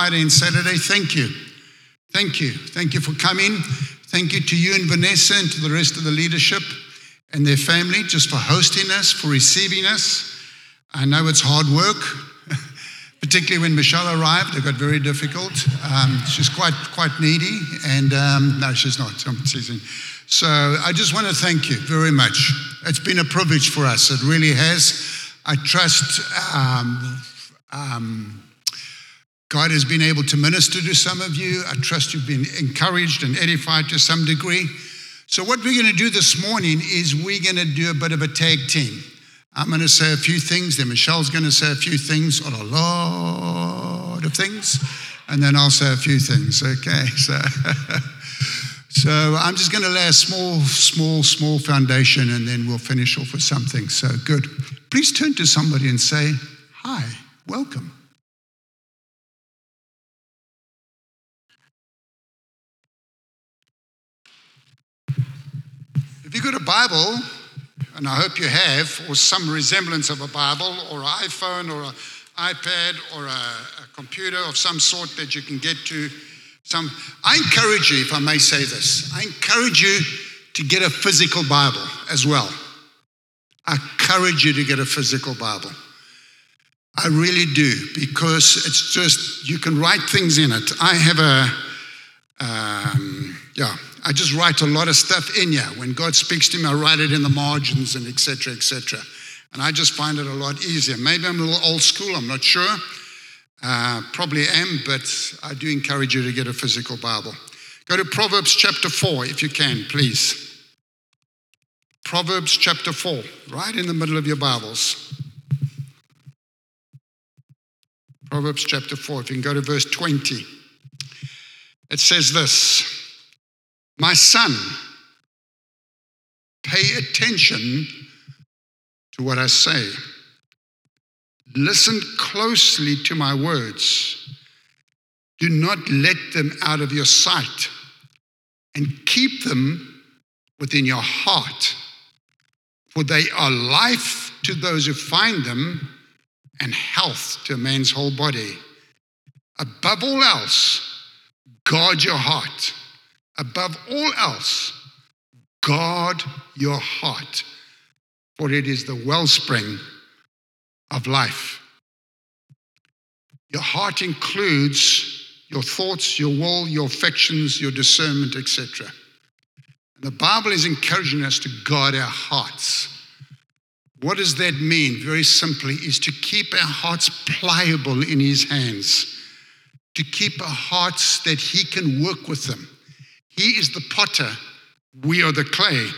Friday and Saturday, thank you. Thank you. Thank you for coming. Thank you to you and Vanessa and to the rest of the leadership and their family just for hosting us, for receiving us. I know it's hard work, particularly when Michelle arrived. It got very difficult. Um, she's quite quite needy, and um, no, she's not. I'm teasing. So I just want to thank you very much. It's been a privilege for us. It really has. I trust. Um, um God has been able to minister to some of you. I trust you've been encouraged and edified to some degree. So, what we're going to do this morning is we're going to do a bit of a tag team. I'm going to say a few things, then Michelle's going to say a few things on a lot of things, and then I'll say a few things, okay? So, so I'm just going to lay a small, small, small foundation, and then we'll finish off with something. So, good. Please turn to somebody and say, Hi, welcome. You've got a Bible, and I hope you have, or some resemblance of a Bible, or an iPhone, or an iPad, or a, a computer of some sort that you can get to, some, I encourage you, if I may say this, I encourage you to get a physical Bible as well. I encourage you to get a physical Bible. I really do, because it's just, you can write things in it. I have a, um, yeah, I just write a lot of stuff in here. When God speaks to me, I write it in the margins and etc. etc. And I just find it a lot easier. Maybe I'm a little old school, I'm not sure. Uh, probably am, but I do encourage you to get a physical Bible. Go to Proverbs chapter 4 if you can, please. Proverbs chapter 4, right in the middle of your Bibles. Proverbs chapter 4, if you can go to verse 20. It says this. My son, pay attention to what I say. Listen closely to my words. Do not let them out of your sight and keep them within your heart, for they are life to those who find them and health to a man's whole body. Above all else, guard your heart above all else, guard your heart, for it is the wellspring of life. Your heart includes your thoughts, your will, your affections, your discernment, etc. The Bible is encouraging us to guard our hearts. What does that mean? Very simply, is to keep our hearts pliable in His hands, to keep our hearts that He can work with them he is the potter, we are the clay.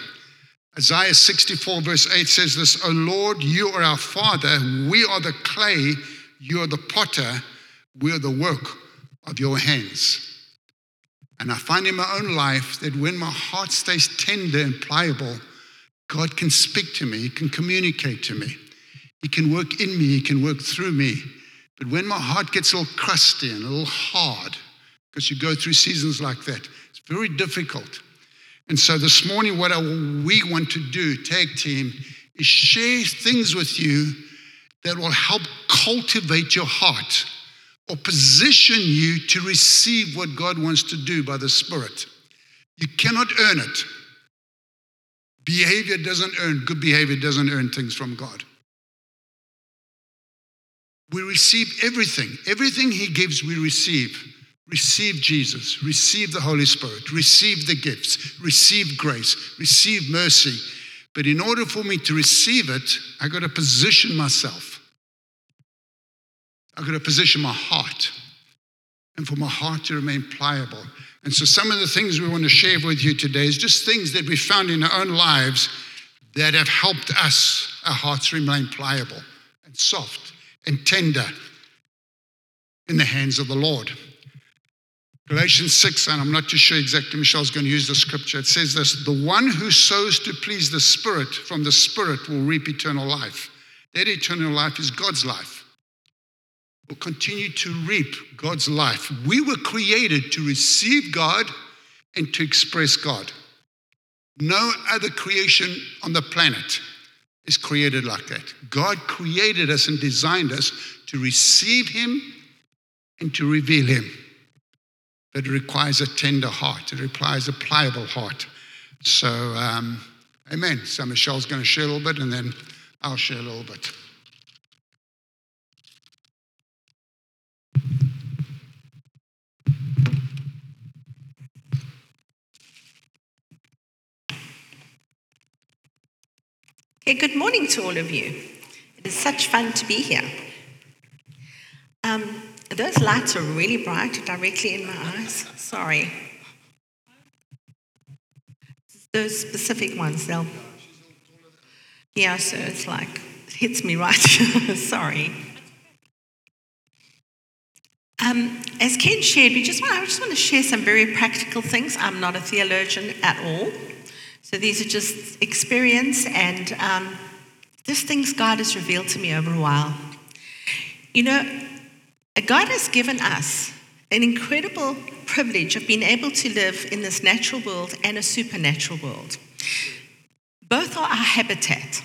Isaiah 64, verse 8 says this O Lord, you are our Father, we are the clay, you are the potter, we are the work of your hands. And I find in my own life that when my heart stays tender and pliable, God can speak to me, He can communicate to me, He can work in me, He can work through me. But when my heart gets a little crusty and a little hard, because you go through seasons like that, very difficult. And so this morning, what we want to do, tag team, is share things with you that will help cultivate your heart or position you to receive what God wants to do by the Spirit. You cannot earn it. Behavior doesn't earn, good behavior doesn't earn things from God. We receive everything. Everything He gives, we receive. Receive Jesus, receive the Holy Spirit, receive the gifts, receive grace, receive mercy. But in order for me to receive it, I got to position myself. I got to position my heart and for my heart to remain pliable. And so, some of the things we want to share with you today is just things that we found in our own lives that have helped us, our hearts remain pliable and soft and tender in the hands of the Lord. Galatians 6, and I'm not too sure exactly, Michelle's going to use the scripture. It says this The one who sows to please the Spirit from the Spirit will reap eternal life. That eternal life is God's life. We'll continue to reap God's life. We were created to receive God and to express God. No other creation on the planet is created like that. God created us and designed us to receive Him and to reveal Him. But it requires a tender heart, it requires a pliable heart. So, um, amen. So, Michelle's going to share a little bit, and then I'll share a little bit. Okay, good morning to all of you. It is such fun to be here. Um, those lights are really bright directly in my eyes. Sorry. Those specific ones, they'll. Yeah, so it's like, it hits me right. Sorry. Um, as Ken shared, we just want, I just want to share some very practical things. I'm not a theologian at all. So these are just experience and um, just things God has revealed to me over a while. You know, God has given us an incredible privilege of being able to live in this natural world and a supernatural world. Both are our habitat.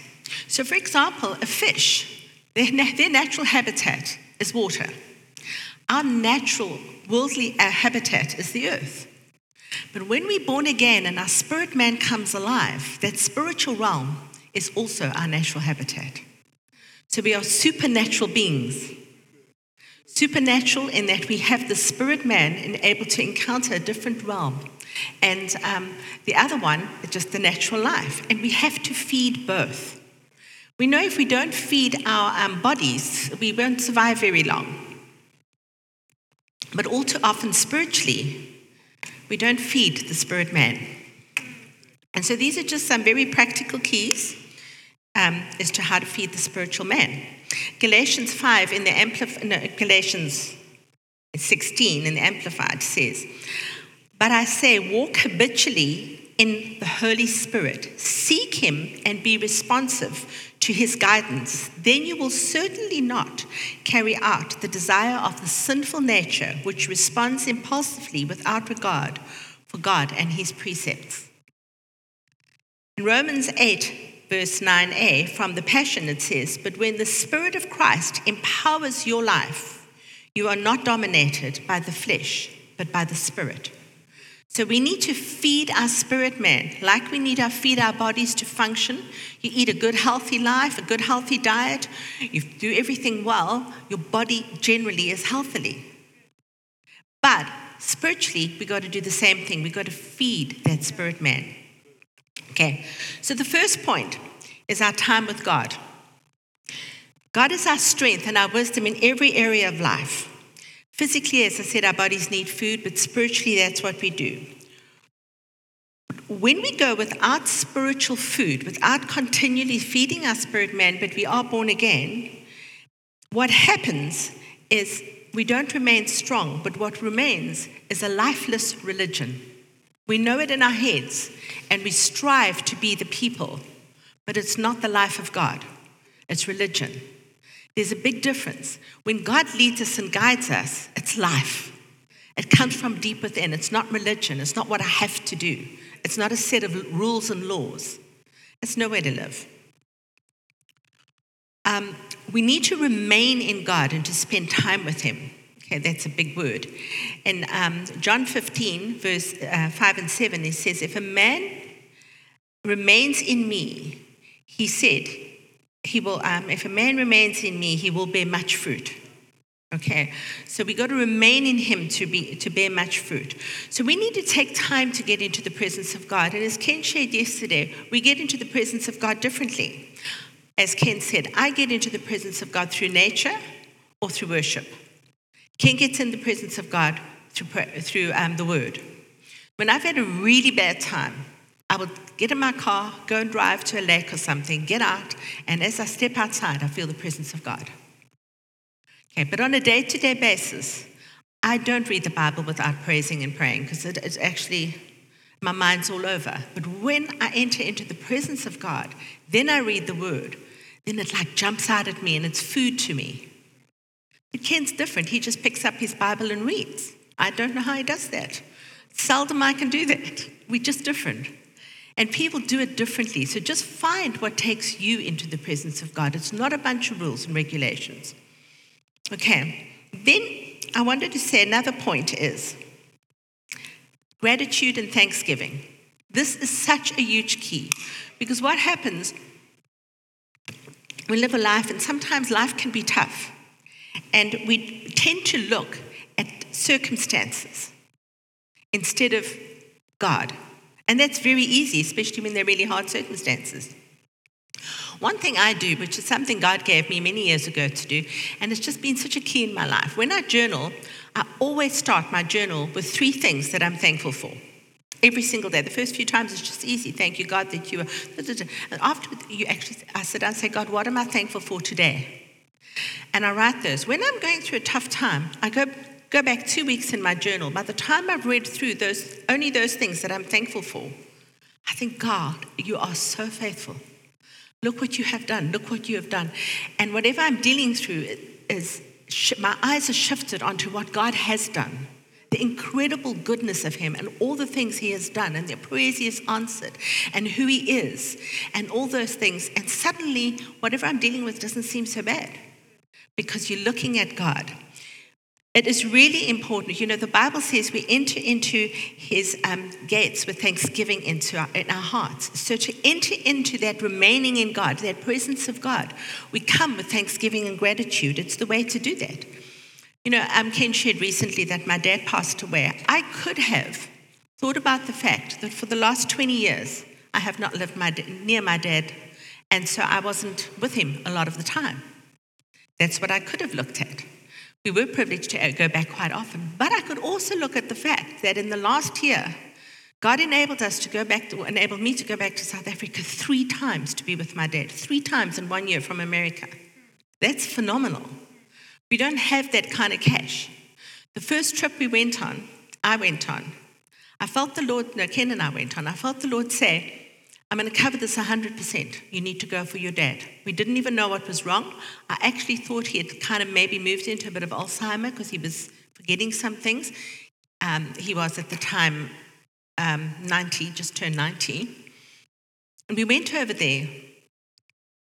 So, for example, a fish, their, their natural habitat is water. Our natural worldly uh, habitat is the earth. But when we're born again and our spirit man comes alive, that spiritual realm is also our natural habitat. So we are supernatural beings. Supernatural in that we have the spirit man and able to encounter a different realm. And um, the other one is just the natural life. And we have to feed both. We know if we don't feed our um, bodies, we won't survive very long. But all too often, spiritually, we don't feed the spirit man. And so these are just some very practical keys um, as to how to feed the spiritual man. Galatians 5 in the Amplified, no, Galatians 16 in the Amplified says, But I say, walk habitually in the Holy Spirit, seek Him and be responsive to His guidance. Then you will certainly not carry out the desire of the sinful nature which responds impulsively without regard for God and His precepts. In Romans 8, verse 9a, from the Passion, it says, But when the Spirit of Christ empowers your life, you are not dominated by the flesh, but by the Spirit. So we need to feed our spirit man, like we need to feed our bodies to function. You eat a good, healthy life, a good, healthy diet, you do everything well, your body generally is healthily. But spiritually, we got to do the same thing. We got to feed that spirit man. Okay, so the first point is our time with God. God is our strength and our wisdom in every area of life. Physically, as I said, our bodies need food, but spiritually, that's what we do. When we go without spiritual food, without continually feeding our spirit man, but we are born again, what happens is we don't remain strong, but what remains is a lifeless religion. We know it in our heads, and we strive to be the people, but it's not the life of God, it's religion. There's a big difference. When God leads us and guides us, it's life. It comes from deep within. It's not religion. It's not what I have to do. It's not a set of rules and laws. It's nowhere to live. Um, we need to remain in God and to spend time with Him. Okay, that's a big word. In um, John 15, verse uh, 5 and 7, it says, If a man remains in me, he said, he will, um, if a man remains in me, he will bear much fruit. Okay, so we got to remain in Him to be to bear much fruit. So we need to take time to get into the presence of God. And as Ken shared yesterday, we get into the presence of God differently. As Ken said, I get into the presence of God through nature or through worship. Ken gets in the presence of God through through um, the Word. When I've had a really bad time, I would get in my car, go and drive to a lake or something, get out, and as I step outside, I feel the presence of God. Okay, but on a day to day basis, I don't read the Bible without praising and praying because it, it's actually, my mind's all over. But when I enter into the presence of God, then I read the word, then it like jumps out at me and it's food to me. Ken's different. He just picks up his Bible and reads. I don't know how he does that. Seldom I can do that. We're just different. And people do it differently. So just find what takes you into the presence of God. It's not a bunch of rules and regulations. Okay. Then I wanted to say another point is gratitude and thanksgiving. This is such a huge key because what happens, we live a life, and sometimes life can be tough. And we tend to look at circumstances instead of God. And that's very easy, especially when they're really hard circumstances. One thing I do, which is something God gave me many years ago to do, and it's just been such a key in my life. When I journal, I always start my journal with three things that I'm thankful for. Every single day. The first few times it's just easy. Thank you, God, that you are. And after you actually, I sit down and say, God, what am I thankful for today? And I write those. When I'm going through a tough time, I go go back two weeks in my journal. By the time I've read through those only those things that I'm thankful for, I think, God, you are so faithful. Look what you have done. Look what you have done. And whatever I'm dealing through is my eyes are shifted onto what God has done. The incredible goodness of Him and all the things He has done and the prayers He has answered and who He is and all those things. And suddenly, whatever I'm dealing with doesn't seem so bad because you're looking at God. It is really important. You know, the Bible says we enter into his um, gates with thanksgiving into our, in our hearts. So to enter into that remaining in God, that presence of God, we come with thanksgiving and gratitude. It's the way to do that. You know, um, Ken shared recently that my dad passed away. I could have thought about the fact that for the last 20 years, I have not lived my, near my dad, and so I wasn't with him a lot of the time. That's what I could have looked at. We were privileged to go back quite often. But I could also look at the fact that in the last year, God enabled us to go back, to, enabled me to go back to South Africa three times to be with my dad, three times in one year from America. That's phenomenal. We don't have that kind of cash. The first trip we went on, I went on. I felt the Lord, no, Ken and I went on. I felt the Lord say, I'm going to cover this 100%. You need to go for your dad. We didn't even know what was wrong. I actually thought he had kind of maybe moved into a bit of Alzheimer because he was forgetting some things. Um, he was at the time um, 90, just turned 90. And we went over there.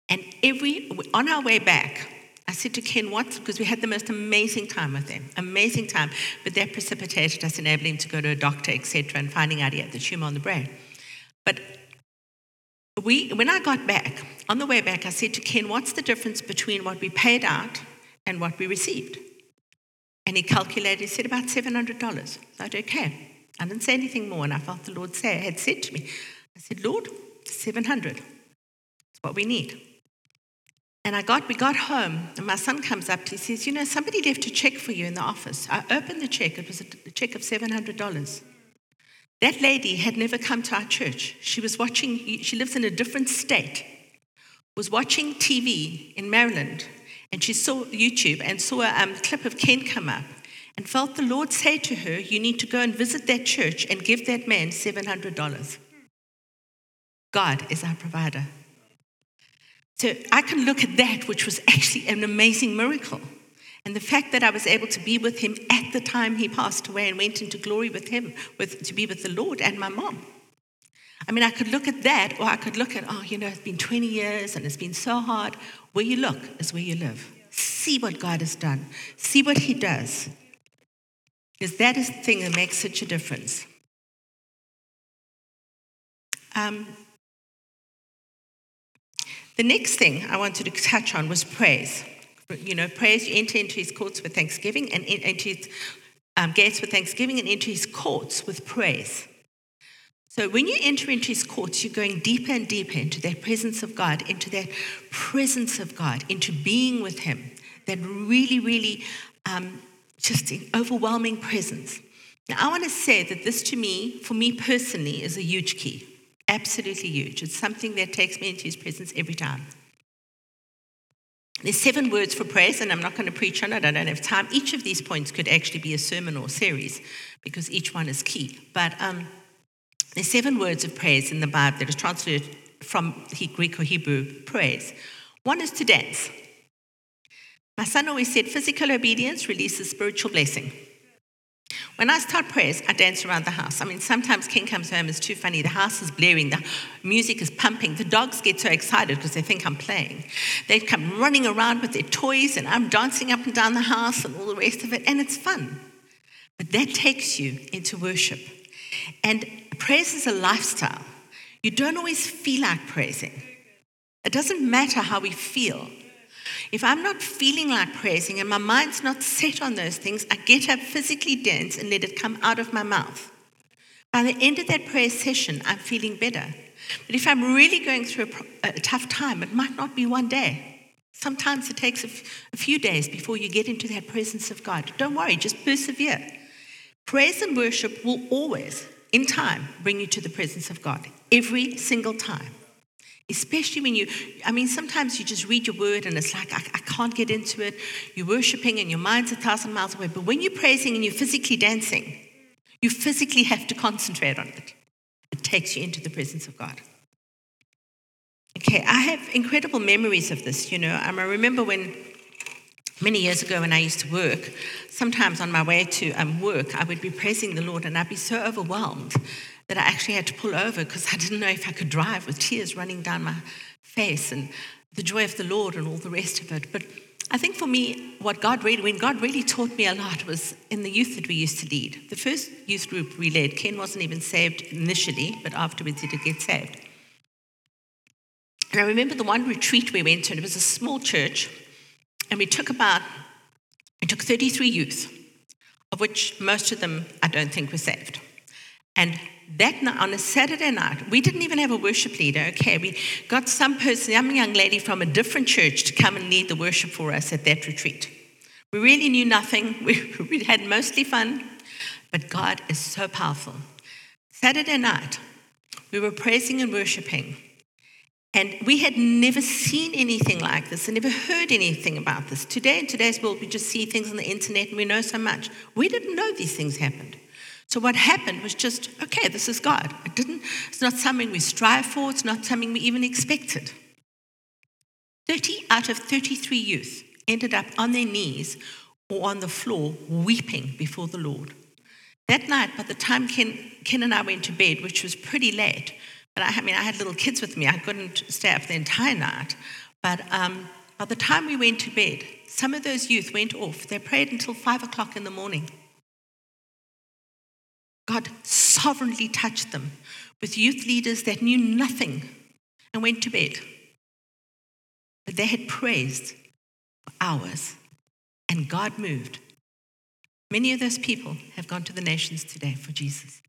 And every on our way back, I said to Ken, what? Because we had the most amazing time with him, amazing time. But that precipitated us enabling him to go to a doctor, etc., and finding out he had the tumor on the brain. But we, when I got back, on the way back, I said to Ken, What's the difference between what we paid out and what we received? And he calculated, he said, About $700. I said, Okay. I didn't say anything more, and I felt the Lord say, had said to me, I said, Lord, 700. It's what we need. And I got, we got home, and my son comes up, and he says, You know, somebody left a check for you in the office. I opened the check, it was a check of $700. That lady had never come to our church. She was watching, she lives in a different state, was watching TV in Maryland, and she saw YouTube and saw a um, clip of Ken come up and felt the Lord say to her, You need to go and visit that church and give that man $700. God is our provider. So I can look at that, which was actually an amazing miracle. And the fact that I was able to be with him at the time he passed away and went into glory with him, with, to be with the Lord and my mom. I mean, I could look at that, or I could look at, oh, you know, it's been 20 years and it's been so hard. Where you look is where you live. See what God has done, see what he does. Because that is the thing that makes such a difference. Um, the next thing I wanted to touch on was praise. You know, praise, you enter into his courts with thanksgiving and into his um, gates with thanksgiving and into his courts with praise. So when you enter into his courts, you're going deeper and deeper into that presence of God, into that presence of God, into being with him, that really, really um, just overwhelming presence. Now, I want to say that this to me, for me personally, is a huge key. Absolutely huge. It's something that takes me into his presence every time. There's seven words for praise, and I'm not going to preach on it. I don't have time. Each of these points could actually be a sermon or a series because each one is key. But um, there's seven words of praise in the Bible that is translated from Greek or Hebrew praise. One is to dance. My son always said physical obedience releases spiritual blessing. When I start prayers, I dance around the house. I mean, sometimes Ken comes home, it's too funny. The house is blaring, the music is pumping. The dogs get so excited because they think I'm playing. They come running around with their toys, and I'm dancing up and down the house and all the rest of it, and it's fun. But that takes you into worship. And praise is a lifestyle. You don't always feel like praising. It doesn't matter how we feel. If I'm not feeling like praising and my mind's not set on those things, I get up, physically dance, and let it come out of my mouth. By the end of that prayer session, I'm feeling better. But if I'm really going through a, a tough time, it might not be one day. Sometimes it takes a, f- a few days before you get into that presence of God. Don't worry, just persevere. Praise and worship will always, in time, bring you to the presence of God. Every single time. Especially when you, I mean, sometimes you just read your word and it's like, I, I, can't get into it. You're worshiping and your mind's a thousand miles away. But when you're praising and you're physically dancing, you physically have to concentrate on it. It takes you into the presence of God. Okay, I have incredible memories of this, you know. Um, I remember when, many years ago when I used to work, sometimes on my way to um, work, I would be praising the Lord and I'd be so overwhelmed that I actually had to pull over because I didn't know if I could drive with tears running down my face and the joy of the Lord and all the rest of it. But I think for me, what God really, when God really taught me a lot was in the youth that we used to lead. The first youth group we led, Ken wasn't even saved initially, but afterwards he did get saved. And I remember the one retreat we went to, and it was a small church, and we took about, we took 33 youth, of which most of them I don't think were saved. And that night, on a Saturday night, we didn't even have a worship leader. Okay, we got some person, some young lady from a different church to come and lead the worship for us at that retreat. We really knew nothing. We, we had mostly fun, but God is so powerful. Saturday night, we were praising and worshiping, and we had never seen anything like this and never heard anything about this. Today, in today's world, we just see things on the internet and we know so much. We didn't know these things happened. So what happened was just, okay, this is God. It didn't, it's not something we strive for, it's not something we even expected. 30 out of 33 youth ended up on their knees or on the floor weeping before the Lord. That night, by the time Ken, Ken and I went to bed, which was pretty late, but I, I mean, I had little kids with me, I couldn't stay up the entire night. But um, by the time we went to bed, some of those youth went off. They prayed until five o'clock in the morning. God sovereignly touched them with youth leaders that knew nothing and went to bed. But they had praised for hours, and God moved. Many of those people have gone to the nations today for Jesus.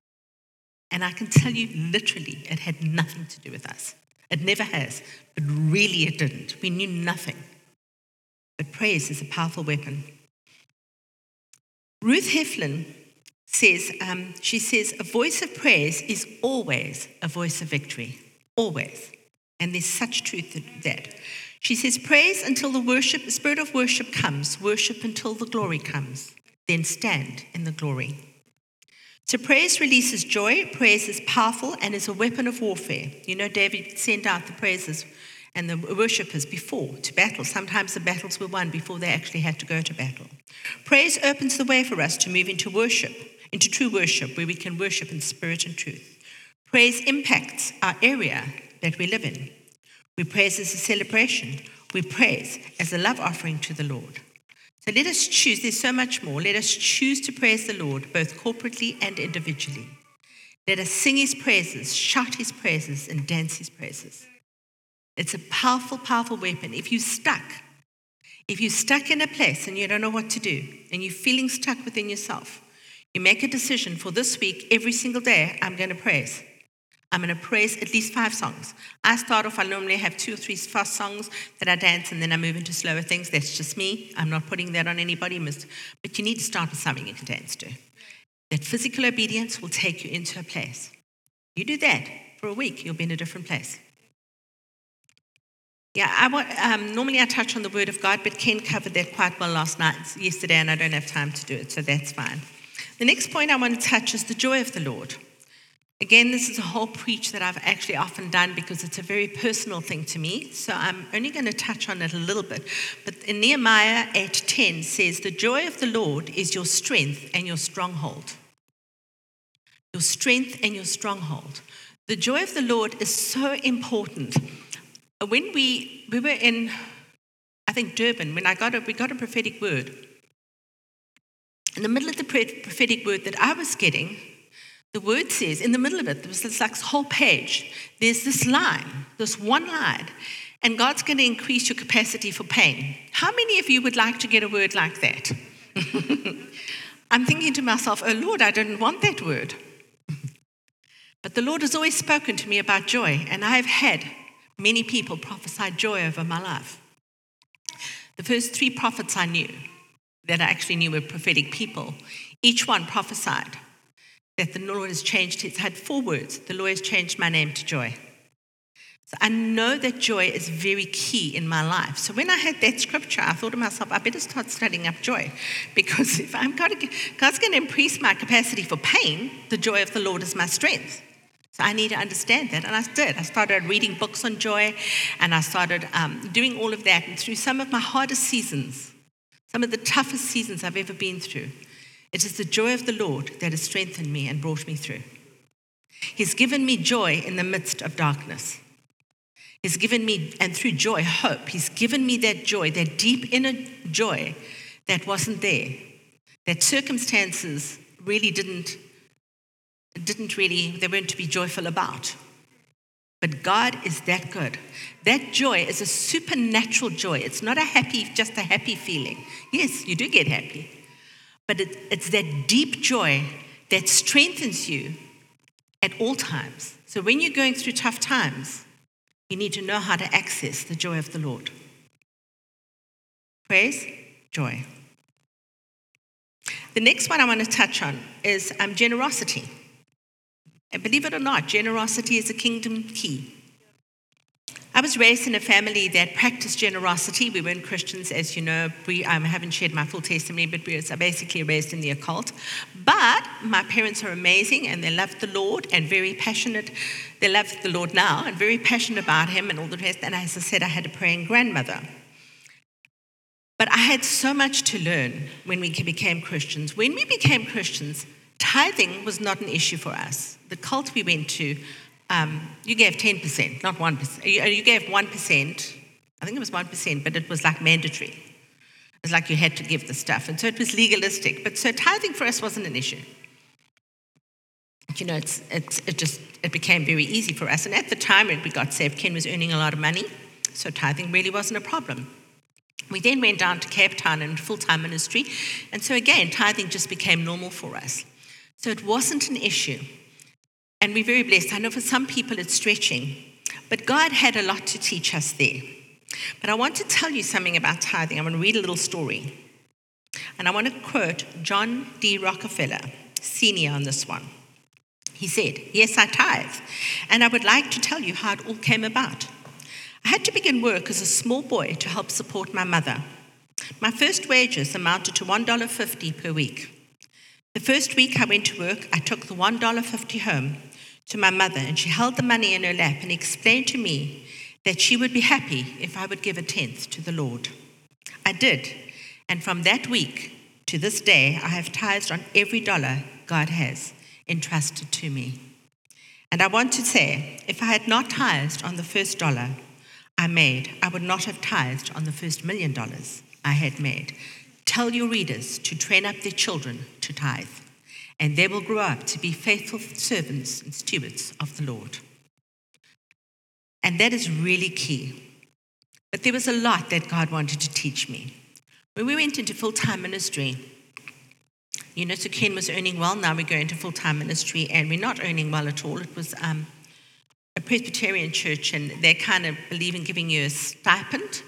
And I can tell you literally, it had nothing to do with us. It never has, but really it didn't. We knew nothing. But praise is a powerful weapon. Ruth Heflin says, um, she says, a voice of praise is always a voice of victory. Always. And there's such truth in that. She says, praise until the worship, the spirit of worship comes, worship until the glory comes, then stand in the glory. So praise releases joy, praise is powerful and is a weapon of warfare. You know, David sent out the praises and the worshippers before to battle. Sometimes the battles were won before they actually had to go to battle. Praise opens the way for us to move into worship into true worship where we can worship in spirit and truth. Praise impacts our area that we live in. We praise as a celebration. We praise as a love offering to the Lord. So let us choose, there's so much more. Let us choose to praise the Lord, both corporately and individually. Let us sing his praises, shout his praises, and dance his praises. It's a powerful, powerful weapon. If you're stuck, if you're stuck in a place and you don't know what to do, and you're feeling stuck within yourself, you make a decision for this week, every single day, I'm going to praise. I'm going to praise at least five songs. I start off, I normally have two or three fast songs that I dance and then I move into slower things. That's just me. I'm not putting that on anybody, but you need to start with something you can dance to. That physical obedience will take you into a place. You do that for a week, you'll be in a different place. Yeah, I want, um, normally I touch on the Word of God, but Ken covered that quite well last night, yesterday, and I don't have time to do it, so that's fine. The next point I want to touch is the joy of the Lord. Again, this is a whole preach that I've actually often done because it's a very personal thing to me. So I'm only going to touch on it a little bit. But in Nehemiah 8:10 says, "The joy of the Lord is your strength and your stronghold." Your strength and your stronghold. The joy of the Lord is so important. When we we were in, I think Durban, when I got a, we got a prophetic word. In the middle of the prophetic word that I was getting, the word says, in the middle of it, there was this like whole page, there's this line, this one line, and God's going to increase your capacity for pain. How many of you would like to get a word like that? I'm thinking to myself, oh Lord, I didn't want that word. but the Lord has always spoken to me about joy, and I've had many people prophesy joy over my life. The first three prophets I knew that I actually knew were prophetic people, each one prophesied that the Lord has changed his, had four words. The Lord has changed my name to joy. So I know that joy is very key in my life. So when I had that scripture, I thought to myself, I better start studying up joy. Because if I'm going to, God's going to increase my capacity for pain, the joy of the Lord is my strength. So I need to understand that. And I did. I started reading books on joy and I started um, doing all of that. And through some of my hardest seasons, some of the toughest seasons I've ever been through, it is the joy of the Lord that has strengthened me and brought me through. He's given me joy in the midst of darkness. He's given me, and through joy, hope. He's given me that joy, that deep inner joy that wasn't there, that circumstances really didn't, didn't really, they weren't to be joyful about. But God is that good. That joy is a supernatural joy. It's not a happy, just a happy feeling. Yes, you do get happy. But it, it's that deep joy that strengthens you at all times. So when you're going through tough times, you need to know how to access the joy of the Lord. Praise, joy. The next one I want to touch on is um, generosity. And believe it or not, generosity is a kingdom key. I was raised in a family that practiced generosity. We weren't Christians, as you know. We um, haven't shared my full testimony, but we were basically raised in the occult. But my parents are amazing and they love the Lord and very passionate. They love the Lord now and very passionate about Him and all the rest. And as I said, I had a praying grandmother. But I had so much to learn when we became Christians. When we became Christians, tithing was not an issue for us. The cult we went to, um, you gave 10%, not 1%. You, you gave 1%, I think it was 1%, but it was like mandatory. It was like you had to give the stuff. And so it was legalistic. But so tithing for us wasn't an issue. You know, it's, it's, it just it became very easy for us. And at the time when we got saved, Ken was earning a lot of money, so tithing really wasn't a problem. We then went down to Cape Town and full time ministry, and so again, tithing just became normal for us. So it wasn't an issue. And we're very blessed. I know for some people it's stretching, but God had a lot to teach us there. But I want to tell you something about tithing. I'm going to read a little story. And I want to quote John D. Rockefeller, senior on this one. He said, Yes, I tithe. And I would like to tell you how it all came about. I had to begin work as a small boy to help support my mother. My first wages amounted to $1.50 per week. The first week I went to work, I took the $1.50 home to my mother, and she held the money in her lap and explained to me that she would be happy if I would give a tenth to the Lord. I did, and from that week to this day, I have tithed on every dollar God has entrusted to me. And I want to say, if I had not tithed on the first dollar I made, I would not have tithed on the first million dollars I had made. Tell your readers to train up their children to tithe, and they will grow up to be faithful servants and stewards of the Lord. And that is really key. But there was a lot that God wanted to teach me. When we went into full time ministry, you know, so Ken was earning well. Now we go into full time ministry, and we're not earning well at all. It was um, a Presbyterian church, and they kind of believe in giving you a stipend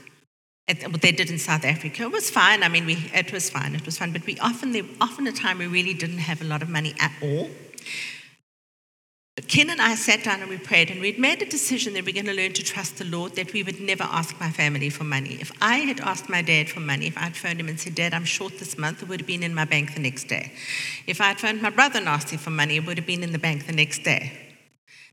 what they did in South Africa. It was fine. I mean, we, it was fine. It was fine. But we often, there, often a time we really didn't have a lot of money at all. But Ken and I sat down and we prayed, and we'd made a decision that we're going to learn to trust the Lord, that we would never ask my family for money. If I had asked my dad for money, if I'd phoned him and said, Dad, I'm short this month, it would have been in my bank the next day. If I'd phoned my brother and asked him for money, it would have been in the bank the next day.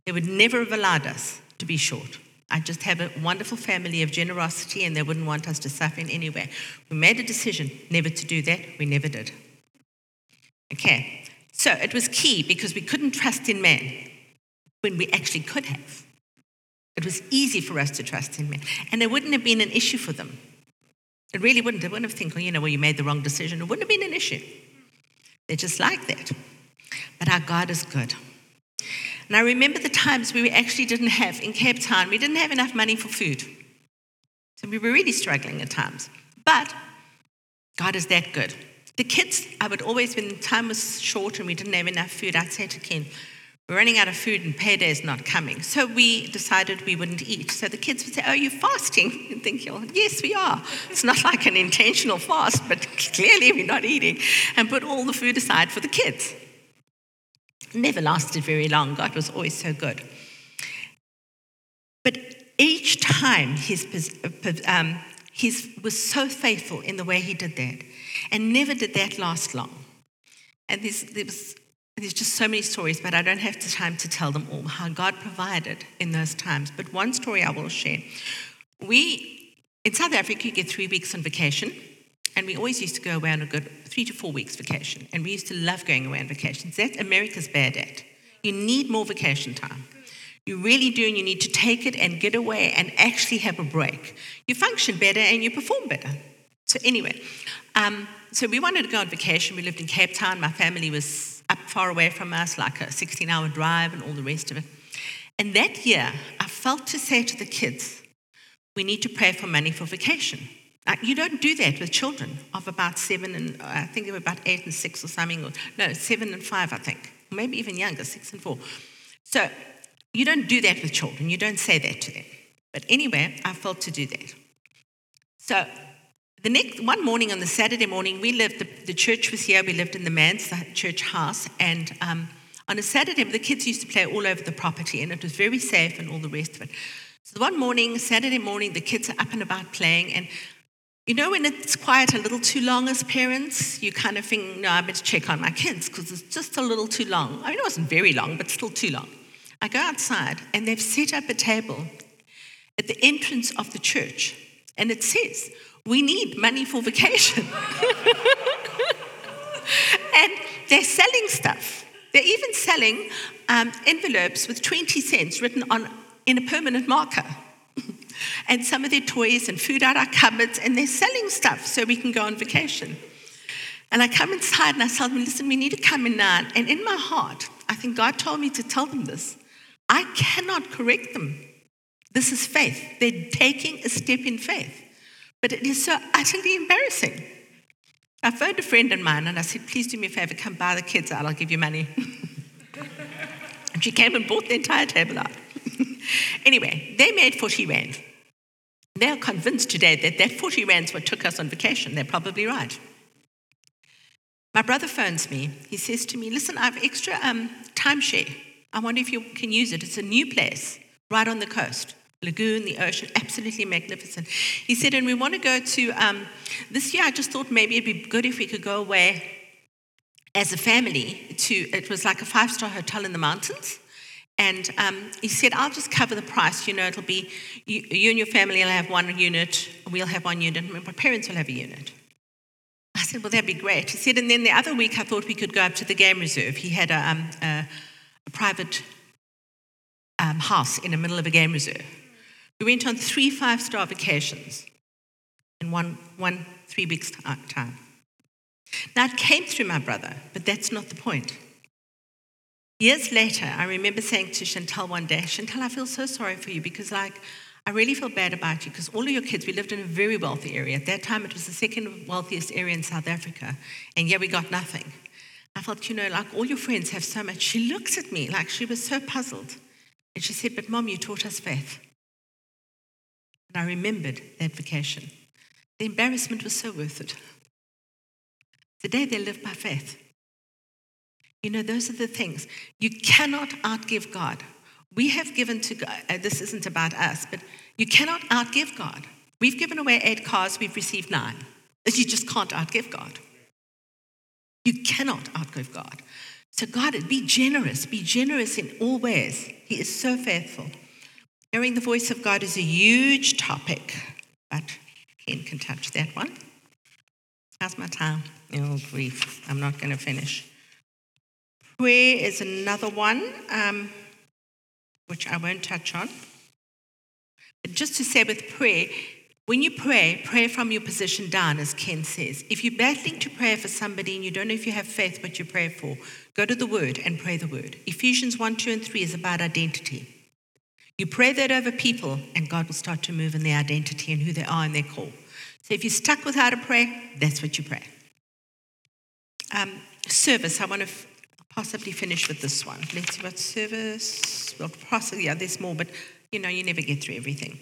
They would never have allowed us to be short. I just have a wonderful family of generosity, and they wouldn't want us to suffer in any way. We made a decision never to do that. We never did. Okay, so it was key because we couldn't trust in man when we actually could have. It was easy for us to trust in men. And it wouldn't have been an issue for them. It really wouldn't. They wouldn't have think, well, you know, well, you made the wrong decision. It wouldn't have been an issue. They're just like that. But our God is good. And I remember the times we actually didn't have, in Cape Town, we didn't have enough money for food. So we were really struggling at times. But God is that good. The kids, I would always, when time was short and we didn't have enough food, I'd say to Ken, we're running out of food and payday is not coming. So we decided we wouldn't eat. So the kids would say, Oh, you're fasting? And think, Yes, we are. It's not like an intentional fast, but clearly we're not eating. And put all the food aside for the kids. Never lasted very long. God was always so good. But each time his, um, his was so faithful in the way he did that. And never did that last long. And there was there's just so many stories, but I don't have the time to tell them all how God provided in those times. But one story I will share. We, in South Africa, you get three weeks on vacation, and we always used to go away on a good three to four weeks vacation. And we used to love going away on vacations. That America's bad at. You need more vacation time. You really do, and you need to take it and get away and actually have a break. You function better and you perform better. So, anyway, um, so we wanted to go on vacation. We lived in Cape Town. My family was up far away from us, like a 16 hour drive and all the rest of it. And that year, I felt to say to the kids, we need to pray for money for vacation. Like, you don't do that with children of about seven and I think they were about eight and six or something, no, seven and five, I think, maybe even younger, six and four. So you don't do that with children. You don't say that to them. But anyway, I felt to do that. So the next one morning on the Saturday morning, we lived. The, the church was here. We lived in the manse the church house, and um, on a Saturday, the kids used to play all over the property, and it was very safe and all the rest of it. So one morning, Saturday morning, the kids are up and about playing, and you know when it's quiet a little too long as parents, you kind of think, no, I better check on my kids because it's just a little too long. I mean, it wasn't very long, but still too long. I go outside, and they've set up a table at the entrance of the church, and it says, we need money for vacation. and they're selling stuff. They're even selling um, envelopes with 20 cents written on in a permanent marker. And some of their toys and food out our cupboards, and they're selling stuff so we can go on vacation. And I come inside and I tell them, listen, we need to come in now. And in my heart, I think God told me to tell them this. I cannot correct them. This is faith. They're taking a step in faith. But it is so utterly embarrassing. I phoned a friend of mine and I said, please do me a favor, come buy the kids out, I'll give you money. and she came and bought the entire table out. anyway, they made 40 rand. They are convinced today that that 40 rand is what took us on vacation. They're probably right. My brother phones me. He says to me, Listen, I have extra um, timeshare. I wonder if you can use it. It's a new place right on the coast lagoon, the ocean, absolutely magnificent. He said, and we want to go to, um, this year I just thought maybe it'd be good if we could go away as a family to, it was like a five star hotel in the mountains. And um, he said, I'll just cover the price. You know, it'll be, you, you and your family will have one unit, we'll have one unit, and my parents will have a unit. I said, well, that'd be great. He said, and then the other week I thought we could go up to the game reserve. He had a, um, a, a private um, house in the middle of a game reserve. We went on three five star vacations in one, one three weeks' time. Now, it came through my brother, but that's not the point. Years later, I remember saying to Chantal one day, Chantal, I feel so sorry for you because, like, I really feel bad about you because all of your kids, we lived in a very wealthy area. At that time, it was the second wealthiest area in South Africa, and yet we got nothing. I felt, you know, like all your friends have so much. She looks at me like she was so puzzled. And she said, But mom, you taught us faith. And I remembered that vacation. The embarrassment was so worth it. The day they lived by faith. You know, those are the things. You cannot outgive God. We have given to God, uh, this isn't about us, but you cannot outgive God. We've given away eight cars, we've received nine. You just can't outgive God. You cannot outgive God. So, God, be generous, be generous in all ways. He is so faithful. Hearing the voice of God is a huge topic, but Ken can touch that one. How's my time? Oh, grief. I'm not going to finish. Prayer is another one, um, which I won't touch on. But just to say with prayer, when you pray, pray from your position down, as Ken says. If you're battling to pray for somebody and you don't know if you have faith what you pray for, go to the Word and pray the Word. Ephesians 1, 2, and 3 is about identity. You pray that over people, and God will start to move in their identity and who they are and their call. So if you're stuck with how to pray, that's what you pray. Um, service, I want to possibly finish with this one. Let's see what service, well, possibly, yeah, there's more, but you know, you never get through everything.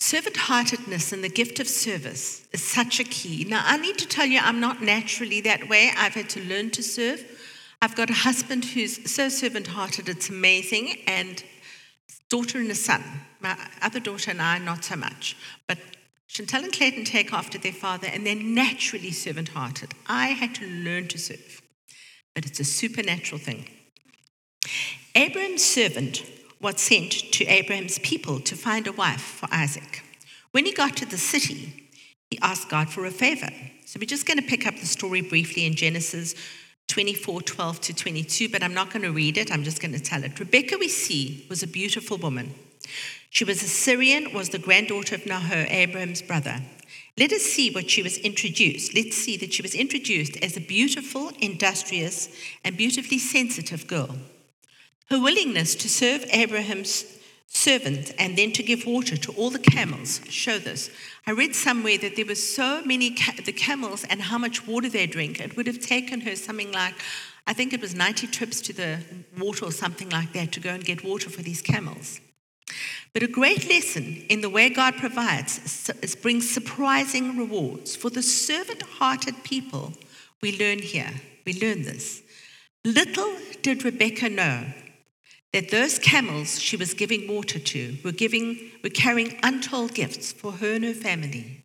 Servant heartedness and the gift of service is such a key. Now, I need to tell you, I'm not naturally that way. I've had to learn to serve. I've got a husband who's so servant hearted, it's amazing, and daughter and a son. My other daughter and I, not so much. But Chantel and Clayton take after their father, and they're naturally servant hearted. I had to learn to serve, but it's a supernatural thing. Abraham's servant was sent to Abraham's people to find a wife for Isaac. When he got to the city, he asked God for a favor. So we're just going to pick up the story briefly in Genesis 24 12 to 22, but I'm not going to read it. I'm just going to tell it. Rebecca, we see, was a beautiful woman. She was a Syrian, was the granddaughter of Nahor, Abraham's brother. Let us see what she was introduced. Let's see that she was introduced as a beautiful, industrious, and beautifully sensitive girl. Her willingness to serve Abraham's servant and then to give water to all the camels show this. I read somewhere that there were so many ca- the camels and how much water they drink. It would have taken her something like, I think it was 90 trips to the water or something like that to go and get water for these camels. But a great lesson in the way God provides brings surprising rewards. For the servant hearted people, we learn here, we learn this. Little did Rebecca know that those camels she was giving water to were, giving, were carrying untold gifts for her and her family.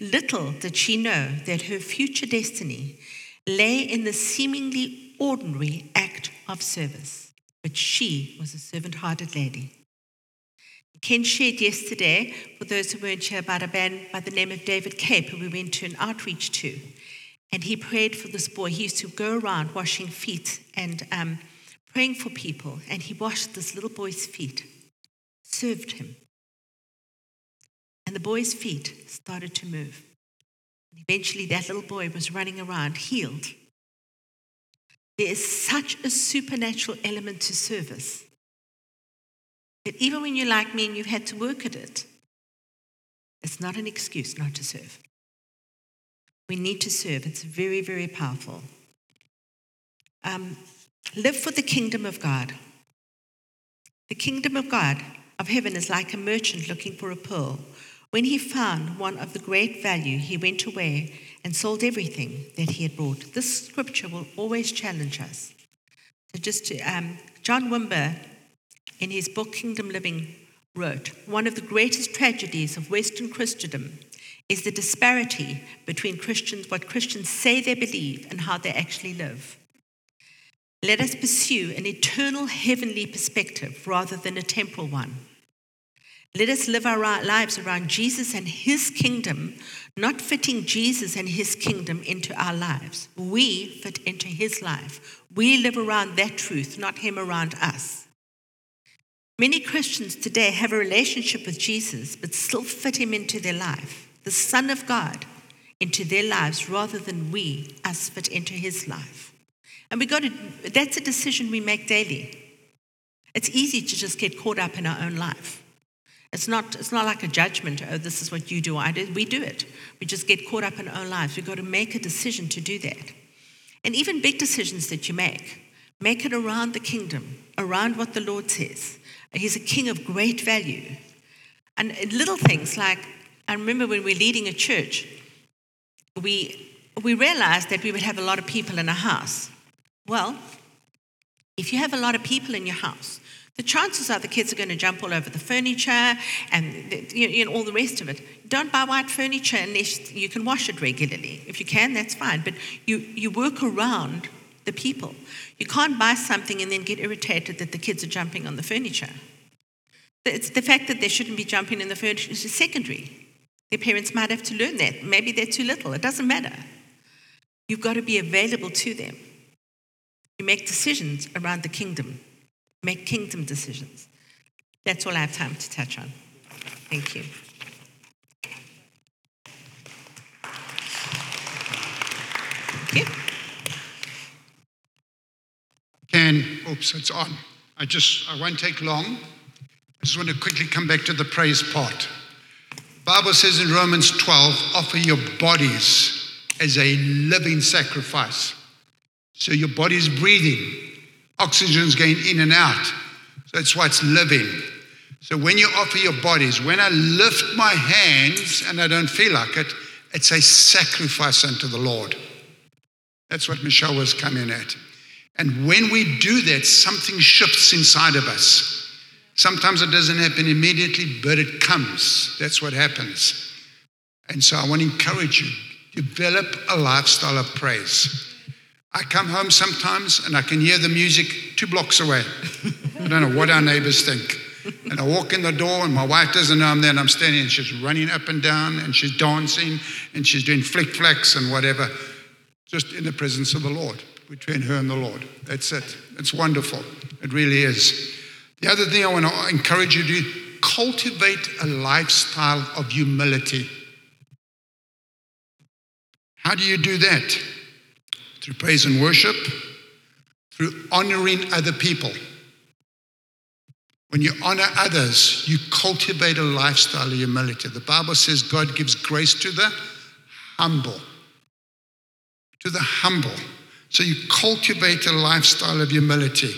Little did she know that her future destiny lay in the seemingly ordinary act of service, but she was a servant hearted lady. Ken shared yesterday, for those who weren't here, about a man by the name of David Cape, who we went to an outreach to. And he prayed for this boy. He used to go around washing feet and um, praying for people, and he washed this little boy's feet, served him. And the boy's feet started to move. And eventually, that little boy was running around, healed. There is such a supernatural element to service even when you're like me and you've had to work at it, it's not an excuse not to serve. We need to serve, it's very, very powerful. Um, Live for the kingdom of God. The kingdom of God, of heaven, is like a merchant looking for a pearl. When he found one of the great value, he went away and sold everything that he had bought. This scripture will always challenge us. So, just to, um, John Wimber, in his book Kingdom Living, wrote One of the greatest tragedies of Western Christendom is the disparity between Christians, what Christians say they believe, and how they actually live. Let us pursue an eternal heavenly perspective rather than a temporal one. Let us live our lives around Jesus and his kingdom, not fitting Jesus and his kingdom into our lives. We fit into his life. We live around that truth, not him around us. Many Christians today have a relationship with Jesus, but still fit him into their life, the Son of God, into their lives rather than we, us, fit into his life. And we got to, that's a decision we make daily. It's easy to just get caught up in our own life. It's not, it's not like a judgment, oh, this is what you do, I do. We do it. We just get caught up in our own lives. We've got to make a decision to do that. And even big decisions that you make, make it around the kingdom, around what the Lord says. He's a king of great value. And little things like, I remember when we we're leading a church, we we realized that we would have a lot of people in a house. Well, if you have a lot of people in your house, the chances are the kids are going to jump all over the furniture and the, you know, all the rest of it. Don't buy white furniture unless you can wash it regularly. If you can, that's fine. But you, you work around the people. You can't buy something and then get irritated that the kids are jumping on the furniture. It's the fact that they shouldn't be jumping in the furniture is secondary. Their parents might have to learn that. Maybe they're too little. It doesn't matter. You've got to be available to them. You make decisions around the kingdom, make kingdom decisions. That's all I have time to touch on. Thank you. Thank you. Can, oops, it's on. I just, I won't take long. I just want to quickly come back to the praise part. Bible says in Romans 12, offer your bodies as a living sacrifice. So your body's breathing, oxygen's going in and out. So that's why it's living. So when you offer your bodies, when I lift my hands and I don't feel like it, it's a sacrifice unto the Lord. That's what Michelle was coming at. And when we do that, something shifts inside of us. Sometimes it doesn't happen immediately, but it comes. That's what happens. And so I want to encourage you develop a lifestyle of praise. I come home sometimes and I can hear the music two blocks away. I don't know what our neighbors think. And I walk in the door and my wife doesn't know I'm there and I'm standing and she's running up and down and she's dancing and she's doing flick flacks and whatever, just in the presence of the Lord, between her and the Lord. That's it. It's wonderful. It really is. The other thing I want to encourage you to do cultivate a lifestyle of humility. How do you do that? Through praise and worship, through honoring other people. When you honor others, you cultivate a lifestyle of humility. The Bible says God gives grace to the humble. To the humble. So you cultivate a lifestyle of humility.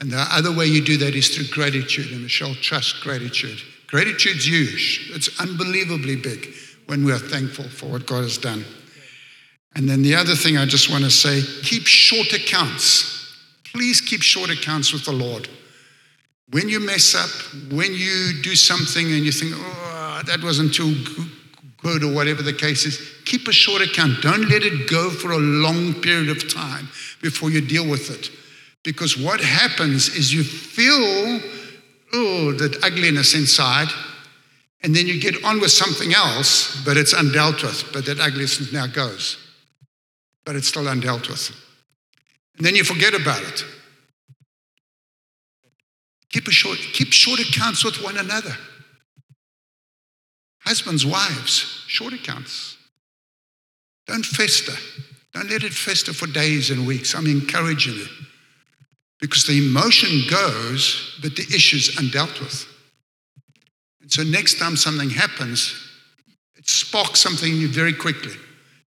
And the other way you do that is through gratitude. And Michelle trust gratitude. Gratitude's huge. It's unbelievably big when we are thankful for what God has done. And then the other thing I just want to say keep short accounts. Please keep short accounts with the Lord. When you mess up, when you do something and you think, oh, that wasn't too good or whatever the case is, keep a short account. Don't let it go for a long period of time before you deal with it. Because what happens is you feel, oh, that ugliness inside, and then you get on with something else, but it's undealt with, but that ugliness now goes. But it's still undealt with. And then you forget about it. Keep, a short, keep short accounts with one another. Husbands, wives, short accounts. Don't fester. Don't let it fester for days and weeks. I'm encouraging you. Because the emotion goes, but the issue's undealt with. And so next time something happens, it sparks something in you very quickly.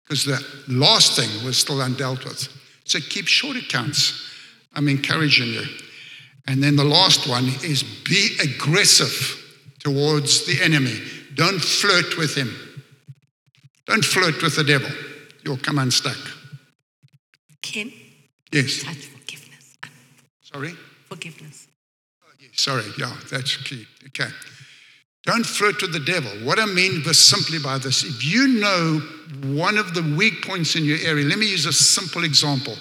Because the last thing was still undealt with. So keep short accounts. I'm encouraging you. And then the last one is be aggressive towards the enemy. Don't flirt with him. Don't flirt with the devil. You'll come unstuck. Ken? Yes. Touch forgiveness. Sorry? Forgiveness. Oh, Sorry, yeah, that's key. Okay. Don't flirt with the devil. What I mean was simply by this if you know one of the weak points in your area, let me use a simple example.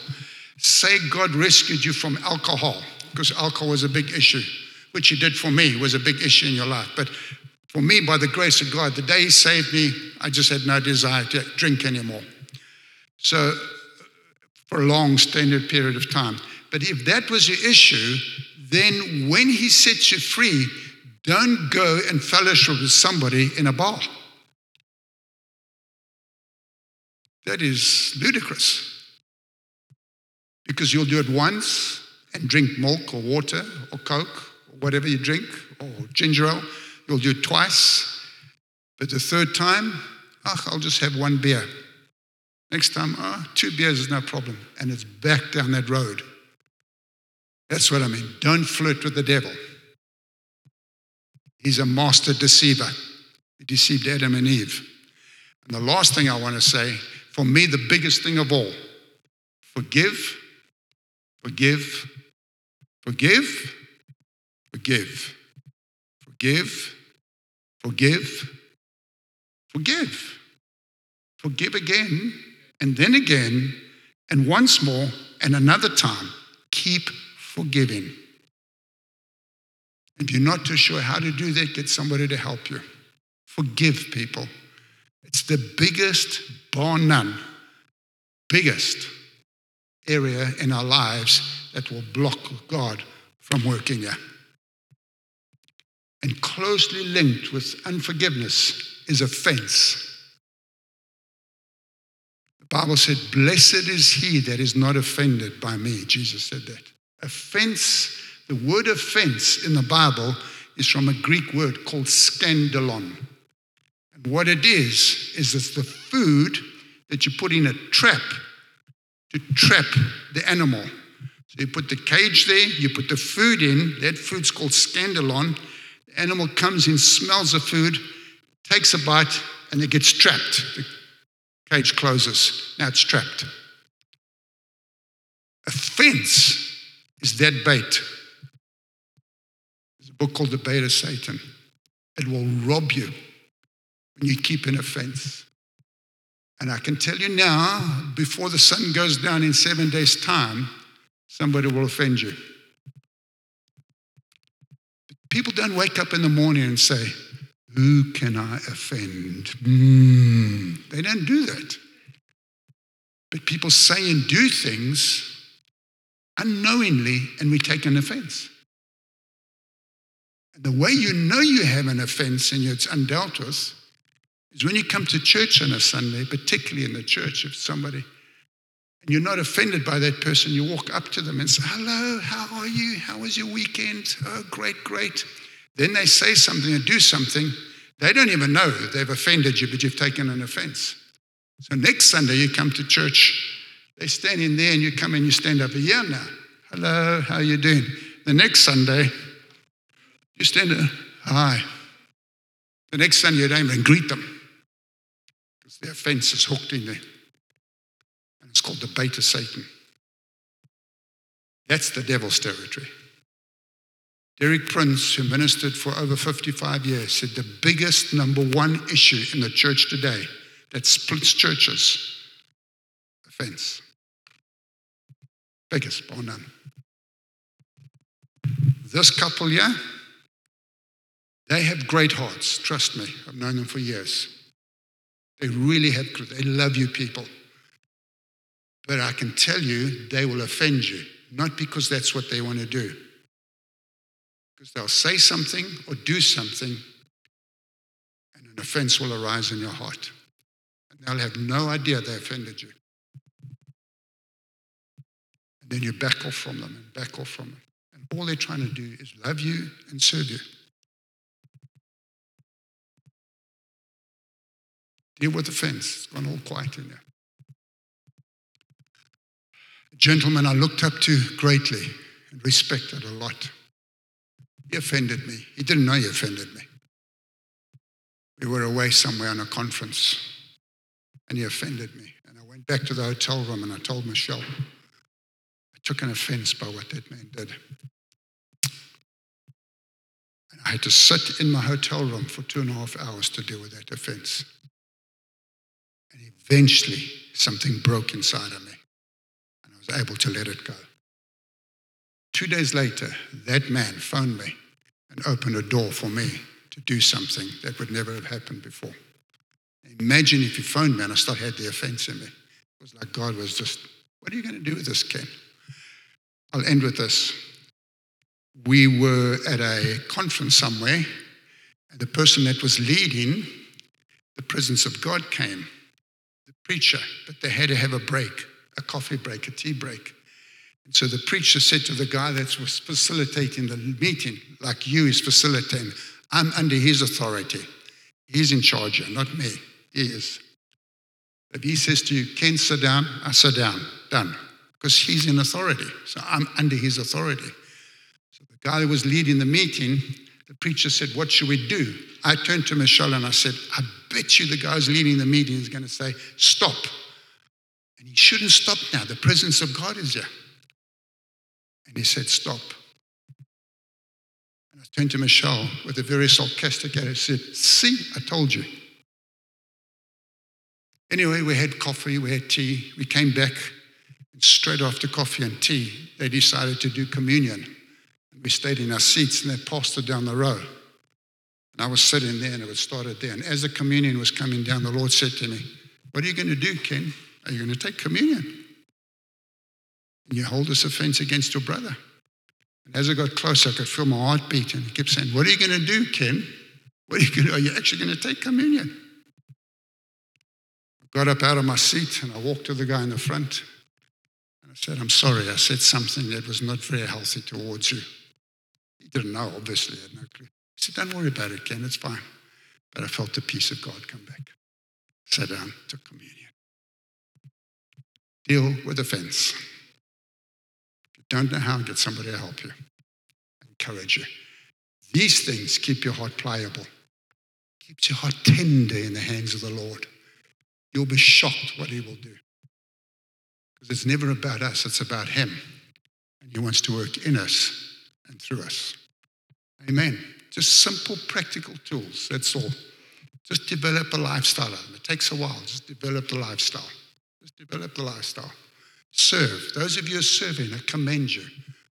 Say God rescued you from alcohol, because alcohol was a big issue, which He did for me, was a big issue in your life. But for me, by the grace of God, the day He saved me, I just had no desire to drink anymore. So, for a long, extended period of time. But if that was your issue, then when He sets you free, don't go and fellowship with somebody in a bar. That is ludicrous. Because you'll do it once and drink milk or water or Coke or whatever you drink or ginger ale. You'll do twice. But the third time, oh, I'll just have one beer. Next time, ah, two beers is no problem. And it's back down that road. That's what I mean. Don't flirt with the devil. He's a master deceiver. He deceived Adam and Eve. And the last thing I want to say for me, the biggest thing of all forgive, forgive, forgive, forgive, forgive, forgive, forgive, forgive again, and then again, and once more, and another time. Keep forgiving. If you're not too sure how to do that, get somebody to help you. Forgive people. It's the biggest, bar none, biggest area in our lives that will block God from working here. And closely linked with unforgiveness is offense. The Bible said, Blessed is he that is not offended by me. Jesus said that. Offense, the word offense in the Bible is from a Greek word called scandalon. And what it is, is it's the food that you put in a trap to trap the animal. So you put the cage there, you put the food in, that food's called scandalon. Animal comes in, smells the food, takes a bite, and it gets trapped. The cage closes. Now it's trapped. A fence is that bait. There's a book called The Bait of Satan. It will rob you when you keep an offense. And I can tell you now, before the sun goes down in seven days' time, somebody will offend you. People don't wake up in the morning and say, Who can I offend? Mm. They don't do that. But people say and do things unknowingly, and we take an offense. And the way you know you have an offense and it's undealt is when you come to church on a Sunday, particularly in the church, if somebody, you're not offended by that person, you walk up to them and say, Hello, how are you? How was your weekend? Oh, great, great. Then they say something or do something. They don't even know they've offended you, but you've taken an offense. So next Sunday, you come to church, they stand in there and you come and you stand up here now. Hello, how you doing? The next Sunday, you stand there, hi. The next Sunday, you don't even greet them because their offense is hooked in there. It's called the bait of Satan. That's the devil's territory. Derek Prince, who ministered for over 55 years, said the biggest number one issue in the church today that splits churches offense. Biggest, bar none. This couple here, they have great hearts. Trust me, I've known them for years. They really have, they love you people. But I can tell you, they will offend you, not because that's what they want to do. Because they'll say something or do something, and an offense will arise in your heart. And they'll have no idea they offended you. And then you back off from them and back off from them. And all they're trying to do is love you and serve you. Deal with offense. It's gone all quiet in there. Gentleman I looked up to greatly and respected a lot. He offended me. He didn't know he offended me. We were away somewhere on a conference and he offended me. And I went back to the hotel room and I told Michelle, I took an offense by what that man did. And I had to sit in my hotel room for two and a half hours to deal with that offense. And eventually, something broke inside of me, able to let it go. Two days later, that man phoned me and opened a door for me to do something that would never have happened before. Imagine if you phoned me and I still had the offense in me. It was like God was just, what are you going to do with this, Ken? I'll end with this. We were at a conference somewhere, and the person that was leading, the presence of God came the preacher, but they had to have a break, a coffee break, a tea break. And so the preacher said to the guy that was facilitating the meeting, like you is facilitating, I'm under his authority. He's in charge not me. He is. If he says to you, Ken, sit down, I sit down, done. Because he's in authority. So I'm under his authority. So the guy that was leading the meeting, the preacher said, What should we do? I turned to Michelle and I said, I bet you the guy who's leading the meeting is going to say, Stop. And he shouldn't stop now. The presence of God is there. And he said, Stop. And I turned to Michelle with a very sarcastic attitude said, See, I told you. Anyway, we had coffee, we had tea. We came back, and straight after coffee and tea, they decided to do communion. We stayed in our seats, and they passed it down the row. And I was sitting there, and it was started there. And as the communion was coming down, the Lord said to me, What are you going to do, Ken? Are you going to take communion? And you hold this offense against your brother. And as I got closer, I could feel my heart beat, and he kept saying, What are you going to do, Ken? What are you going to, are you actually going to take communion? I got up out of my seat and I walked to the guy in the front and I said, I'm sorry, I said something that was not very healthy towards you. He didn't know, obviously, he had no clue. He said, Don't worry about it, Ken, it's fine. But I felt the peace of God come back. Sat down, took communion. Deal with offense. If you don't know how, get somebody to help you, encourage you. These things keep your heart pliable, keeps your heart tender in the hands of the Lord. You'll be shocked what He will do. Because it's never about us, it's about Him. And He wants to work in us and through us. Amen. Just simple, practical tools. That's all. Just develop a lifestyle. It takes a while. Just develop the lifestyle. Just develop the lifestyle. Serve. Those of you who are serving, I commend you.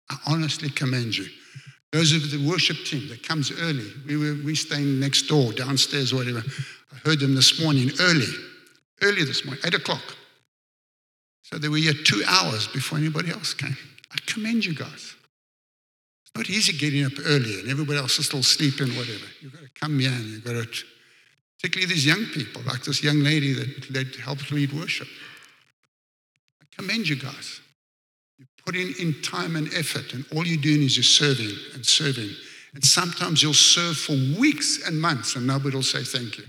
I honestly commend you. Those of the worship team that comes early, we were we staying next door, downstairs, or whatever. I heard them this morning early early this morning, 8 o'clock. So they were here two hours before anybody else came. I commend you guys. It's not easy getting up early and everybody else is still sleeping, whatever. You've got to come here and you've got to, particularly these young people, like this young lady that led, helped lead worship. Commend you guys. You're putting in time and effort, and all you're doing is you're serving and serving. And sometimes you'll serve for weeks and months, and nobody will say thank you.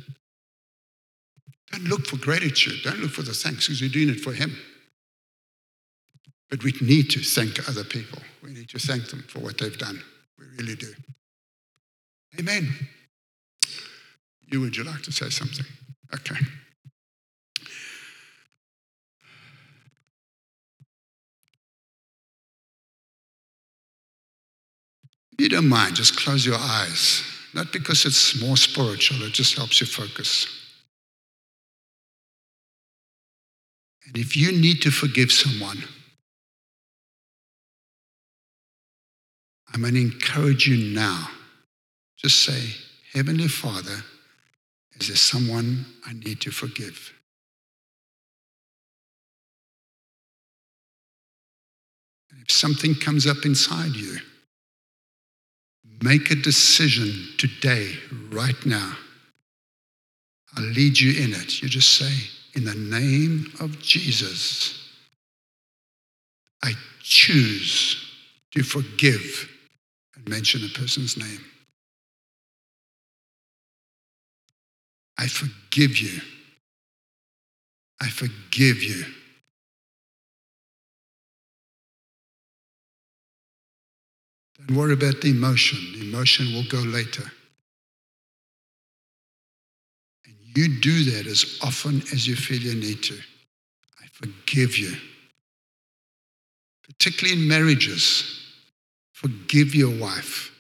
Don't look for gratitude. Don't look for the thanks because you're doing it for Him. But we need to thank other people. We need to thank them for what they've done. We really do. Amen. You, would you like to say something? Okay. You don't mind, just close your eyes. Not because it's more spiritual, it just helps you focus. And if you need to forgive someone, I'm going to encourage you now. Just say, Heavenly Father, is there someone I need to forgive? And if something comes up inside you, make a decision today, right now. I'll lead you in it. You just say, in the name of Jesus, I choose to forgive and mention a person's name. I forgive you. I forgive you. Don't worry about the emotion. The emotion will go later. And you do that as often as you feel you need to. I forgive you. Particularly in marriages, forgive your wife,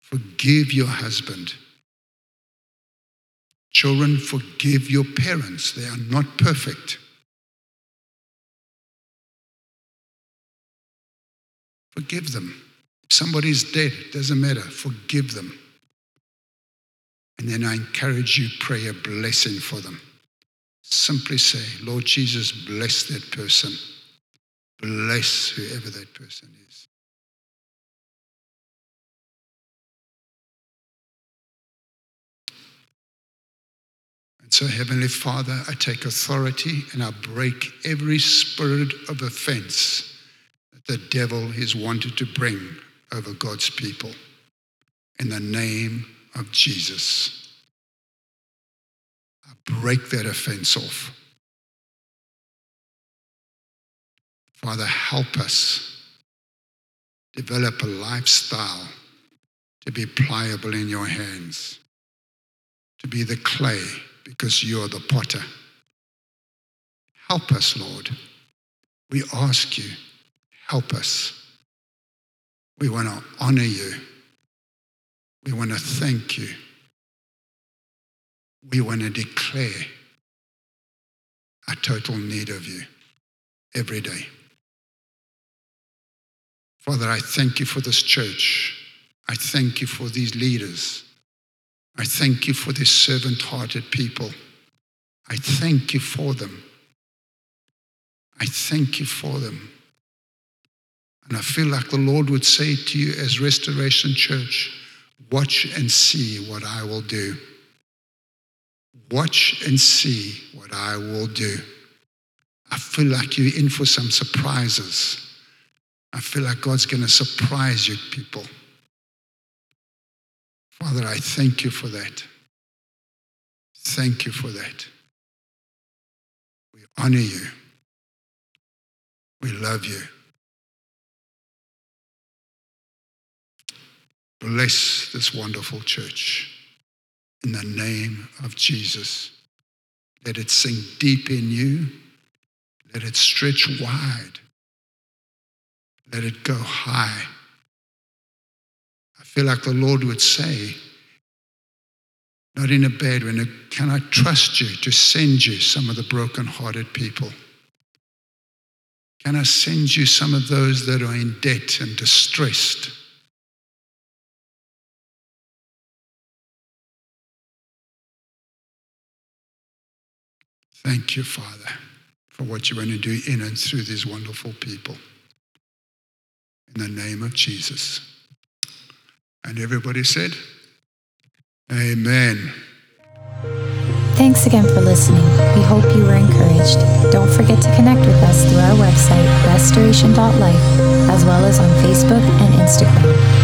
forgive your husband. Children, forgive your parents. They are not perfect. Forgive them. Somebody's dead, doesn't matter. Forgive them. And then I encourage you, pray a blessing for them. Simply say, Lord Jesus, bless that person. Bless whoever that person is. And so, Heavenly Father, I take authority and I break every spirit of offense that the devil has wanted to bring over God's people. In the name of Jesus. I break that offense off. Father, help us develop a lifestyle to be pliable in your hands, to be the clay because you're the potter. Help us, Lord. We ask you, help us. We want to honor you. We want to thank you. We want to declare a total need of you every day. Father, I thank you for this church. I thank you for these leaders. I thank you for these servant hearted people. I thank you for them. I thank you for them. And I feel like the Lord would say to you as Restoration Church, watch and see what I will do. Watch and see what I will do. I feel like you're in for some surprises. I feel like God's going to surprise you, people. Father, I thank you for that. Thank you for that. We honor you. We love you. Bless this wonderful church in the name of Jesus. Let it sink deep in you. Let it stretch wide. Let it go high. I feel like the Lord would say, not in a bad way, can I trust you to send you some of the broken-hearted people? Can I send you some of those that are in debt and distressed? Thank you, Father, for what you're going to do in and through these wonderful people. In the name of Jesus. And everybody said, Amen. Thanks again for listening. We hope you were encouraged. Don't forget to connect with us through our website, restoration.life, as well as on Facebook and Instagram.